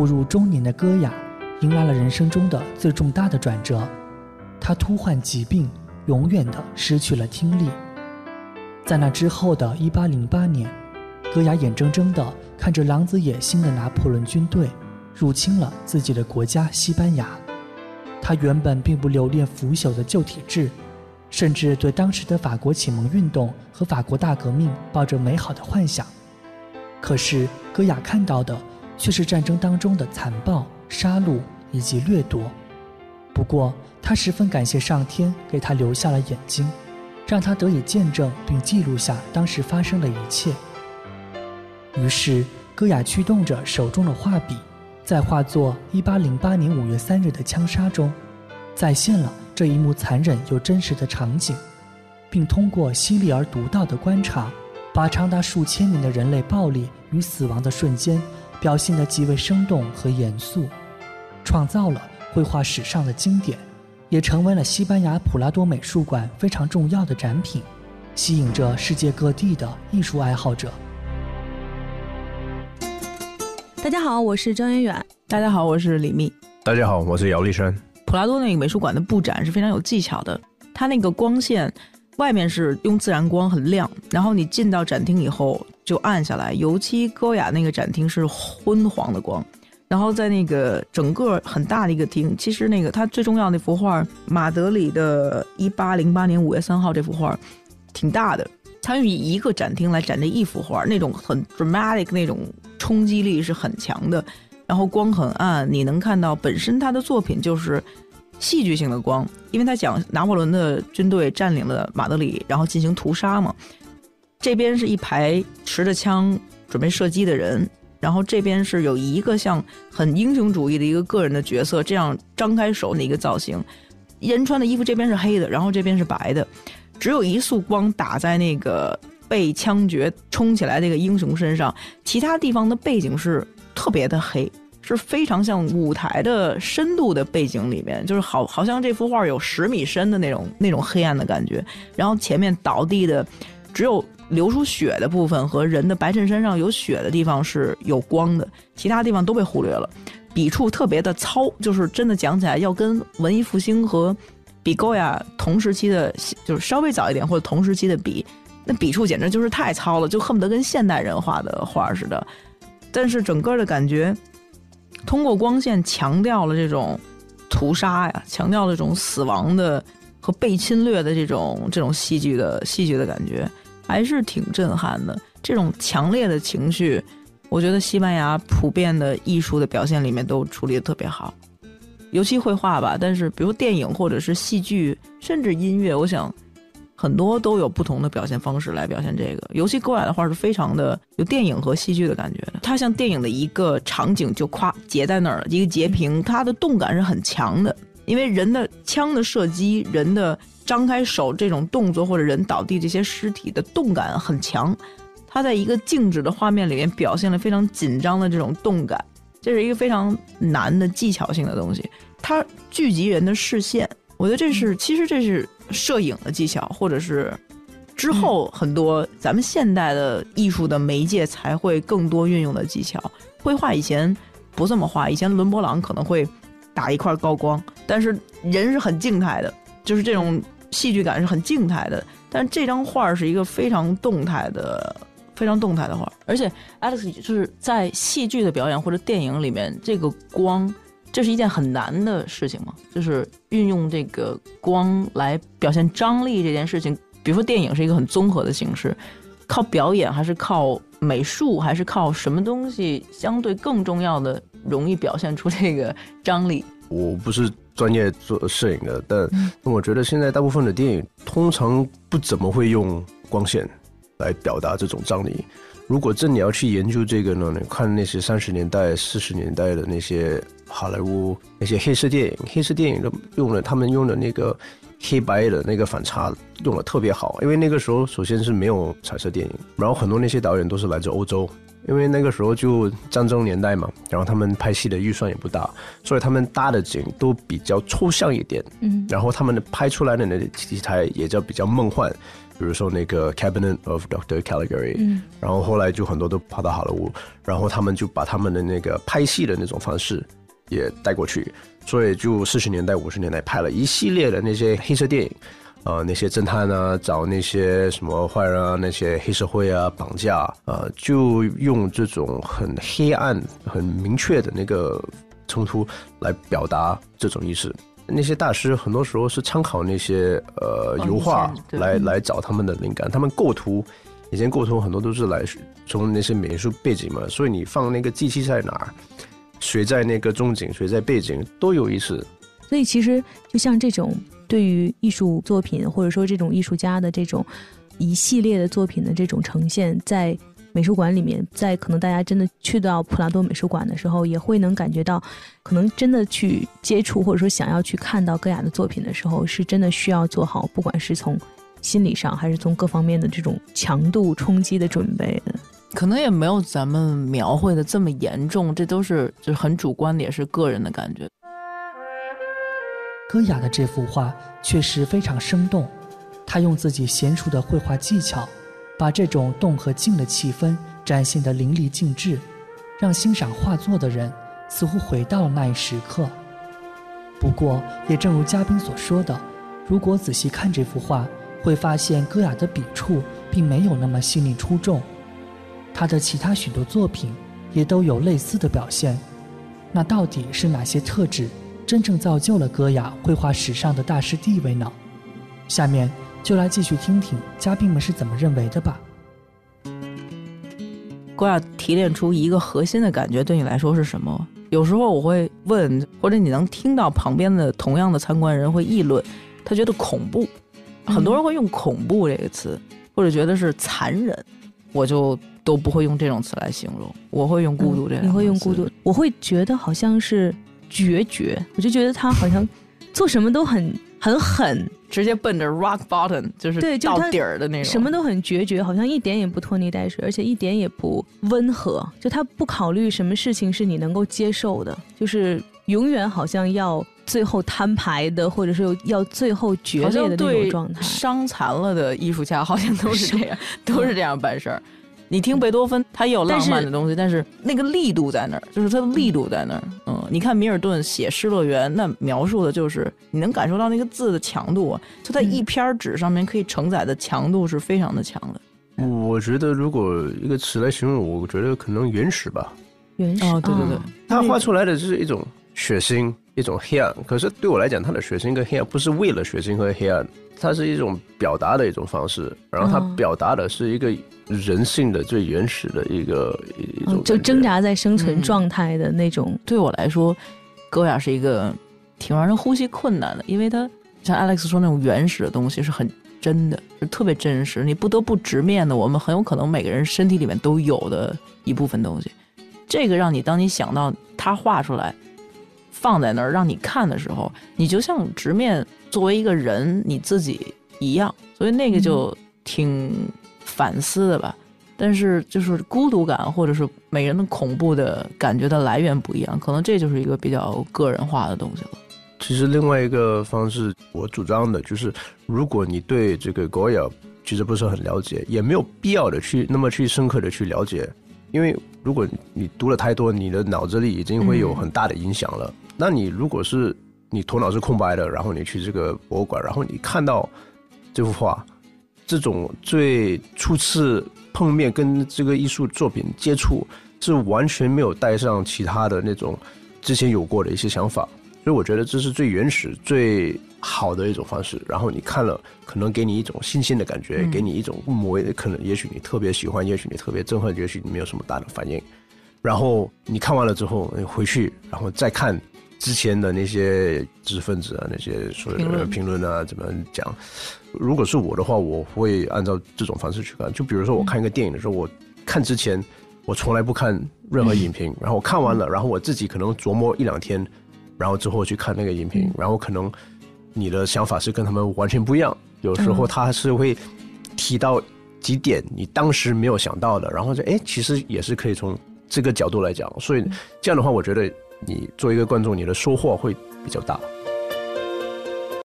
步入中年的戈雅，迎来了人生中的最重大的转折。他突患疾病，永远的失去了听力。在那之后的一八零八年，戈雅眼睁睁的看着狼子野心的拿破仑军队入侵了自己的国家西班牙。他原本并不留恋腐朽的旧体制，甚至对当时的法国启蒙运动和法国大革命抱着美好的幻想。可是，戈雅看到的却是战争当中的残暴、杀戮以及掠夺。不过，他十分感谢上天给他留下了眼睛，让他得以见证并记录下当时发生的一切。于是，戈雅驱动着手中的画笔，在画作1808年5月3日的枪杀中，再现了这一幕残忍又真实的场景，并通过犀利而独到的观察。把长达数千年的人类暴力与死亡的瞬间表现得极为生动和严肃，创造了绘画史上的经典，也成为了西班牙普拉多美术馆非常重要的展品，吸引着世界各地的艺术爱好者。大家好，我是张远远。大家好，我是李密。大家好，我是姚立生。普拉多那个美术馆的布展是非常有技巧的，它那个光线。外面是用自然光很亮，然后你进到展厅以后就暗下来。尤其高雅那个展厅是昏黄的光，然后在那个整个很大的一个厅，其实那个它最重要那幅画马德里的1808年5月3号这幅画，挺大的。它用一个展厅来展这一幅画，那种很 dramatic 那种冲击力是很强的。然后光很暗，你能看到本身他的作品就是。戏剧性的光，因为他讲拿破仑的军队占领了马德里，然后进行屠杀嘛。这边是一排持着枪准备射击的人，然后这边是有一个像很英雄主义的一个个人的角色，这样张开手的一个造型。人穿的衣服这边是黑的，然后这边是白的，只有一束光打在那个被枪决冲起来那个英雄身上，其他地方的背景是特别的黑。是非常像舞台的深度的背景里面，就是好好像这幅画有十米深的那种那种黑暗的感觉。然后前面倒地的，只有流出血的部分和人的白衬衫上有血的地方是有光的，其他地方都被忽略了。笔触特别的糙，就是真的讲起来要跟文艺复兴和比高雅同时期的，就是稍微早一点或者同时期的比，那笔触简直就是太糙了，就恨不得跟现代人画的画似的。但是整个的感觉。通过光线强调了这种屠杀呀，强调了这种死亡的和被侵略的这种这种戏剧的戏剧的感觉，还是挺震撼的。这种强烈的情绪，我觉得西班牙普遍的艺术的表现里面都处理的特别好，尤其绘画吧。但是，比如电影或者是戏剧，甚至音乐，我想。很多都有不同的表现方式来表现这个，尤其高雅的画是非常的有电影和戏剧的感觉的。它像电影的一个场景就夸截在那儿了，一个截屏，它的动感是很强的。因为人的枪的射击，人的张开手这种动作，或者人倒地这些尸体的动感很强。它在一个静止的画面里面表现了非常紧张的这种动感，这是一个非常难的技巧性的东西。它聚集人的视线，我觉得这是其实这是。摄影的技巧，或者是之后很多咱们现代的艺术的媒介才会更多运用的技巧。绘画以前不这么画，以前伦勃朗可能会打一块高光，但是人是很静态的，就是这种戏剧感是很静态的。但这张画是一个非常动态的、非常动态的画，而且 Alex 就是在戏剧的表演或者电影里面，这个光。这是一件很难的事情吗？就是运用这个光来表现张力这件事情。比如说电影是一个很综合的形式，靠表演还是靠美术，还是靠什么东西相对更重要的，容易表现出这个张力？我不是专业做摄影的，但我觉得现在大部分的电影通常不怎么会用光线来表达这种张力。如果真你要去研究这个呢，你看那些三十年代、四十年代的那些好莱坞那些黑色电影，黑色电影都用了他们用的那个黑白的那个反差用的特别好，因为那个时候首先是没有彩色电影，然后很多那些导演都是来自欧洲，因为那个时候就战争年代嘛，然后他们拍戏的预算也不大，所以他们搭的景都比较抽象一点，嗯，然后他们的拍出来的那个题材也叫比较梦幻，比如说那个 Cabinet of Dr. Caligari，嗯，然后后来就很多都跑到好莱坞，然后他们就把他们的那个拍戏的那种方式也带过去，所以就四十年代、五十年代拍了一系列的那些黑色电影。呃，那些侦探啊，找那些什么坏人啊，那些黑社会啊，绑架，呃，就用这种很黑暗、很明确的那个冲突来表达这种意思。那些大师很多时候是参考那些呃哦油画对来来找他们的灵感，他们构图。以前构图很多都是来从那些美术背景嘛，所以你放那个机器在哪儿，谁在那个中景，谁在背景都有意思。所以其实就像这种对于艺术作品，或者说这种艺术家的这种一系列的作品的这种呈现，在美术馆里面，在可能大家真的去到普拉多美术馆的时候，也会能感觉到，可能真的去接触或者说想要去看到戈雅的作品的时候，是真的需要做好，不管是从心理上还是从各方面的这种强度冲击的准备的。可能也没有咱们描绘的这么严重，这都是就是很主观的，也是个人的感觉。戈雅的这幅画确实非常生动，他用自己娴熟的绘画技巧，把这种动和静的气氛展现得淋漓尽致，让欣赏画作的人似乎回到了那一时刻。不过，也正如嘉宾所说的，如果仔细看这幅画，会发现戈雅的笔触并没有那么细腻出众，他的其他许多作品也都有类似的表现。那到底是哪些特质？真正造就了戈雅绘画史上的大师地位呢？下面就来继续听听嘉宾们是怎么认为的吧。郭雅提炼出一个核心的感觉，对你来说是什么？有时候我会问，或者你能听到旁边的同样的参观人会议论，他觉得恐怖，很多人会用恐怖这个词，或者觉得是残忍，我就都不会用这种词来形容，我会用孤独这样、嗯你会用孤独，我会觉得好像是决绝，我就觉得他好像做什么都很很狠，直接奔着 rock bottom，就是到对到底儿的那种，什么都很决绝，好像一点也不拖泥带水，而且一点也不温和。就他不考虑什么事情是你能够接受的，就是永远好像要最后摊牌的，或者是要最后决裂的那种状态。伤残了的艺术家好像都是这样，都是这样办事儿。你听贝多芬，他也有浪漫的东西，但是那个力度在那儿，就是他的力度在那儿。嗯，你看米尔顿写《失乐园》，那描述的就是你能感受到那个字的强度啊，就在一篇纸上面可以承载的强度是非常的强的。我觉得如果一个词来形容，我觉得可能原始吧。原始哦，对对对，啊他画出来的是一种血腥，一种黑暗。可是对我来讲，他的血腥跟黑暗不是为了血腥和黑暗，它是一种表达的一种方式。然后它哦表达的是一个人性的最原始的一个一种嗯就挣。扎在生存嗯状态的那种。对我来说，戈雅是一个挺让人呼吸困难的，因为它像 Alex 说那种原始的东西是很真的，是特别真实，你不得不直面的，我们很有可能每个人身体里面都有的一部分东西。这个让你当你想到他画出来，放在那儿让你看的时候，你就像直面作为一个人你自己一样，所以那个就挺反思的吧。但是就是孤独感，或者是每人的恐怖的感觉的来源不一样，可能这就是一个比较个人化的东西了。其实另外一个方式，我主张的就是，如果你对这个高雅其实不是很了解，也没有必要的去那么去深刻的去了解，因为如果你读了太多，你的脑子里已经会有很大的影响了。那你如果是你头脑是空白的，然后你去这个博物馆，然后你看到这幅画，这种最初次碰面跟这个艺术作品接触，是完全没有带上其他的那种之前有过的一些想法。所以我觉得这是最原始、最好的一种方式。然后你看了，可能给你一种新鲜的感觉，嗯给你一种某可能，也许你特别喜欢，也许你特别憎恨，也许你没有什么大的反应。然后你看完了之后，你回去，然后再看之前的那些知识分子啊那些所有的评论。啊怎么讲如果是我的话我会按照这种方式去看。就比如说我看一个电影的时候我看之前我从来不看任何影评然后我看完了然后我自己可能琢磨一两天然后之后去看那个影评然后可能你的想法是跟他们完全不一样有时候他是会提到几点你当时没有想到的然后就哎其实也是可以从这个角度来讲。所以这样的话我觉得你做一个观众你的收获会比较大。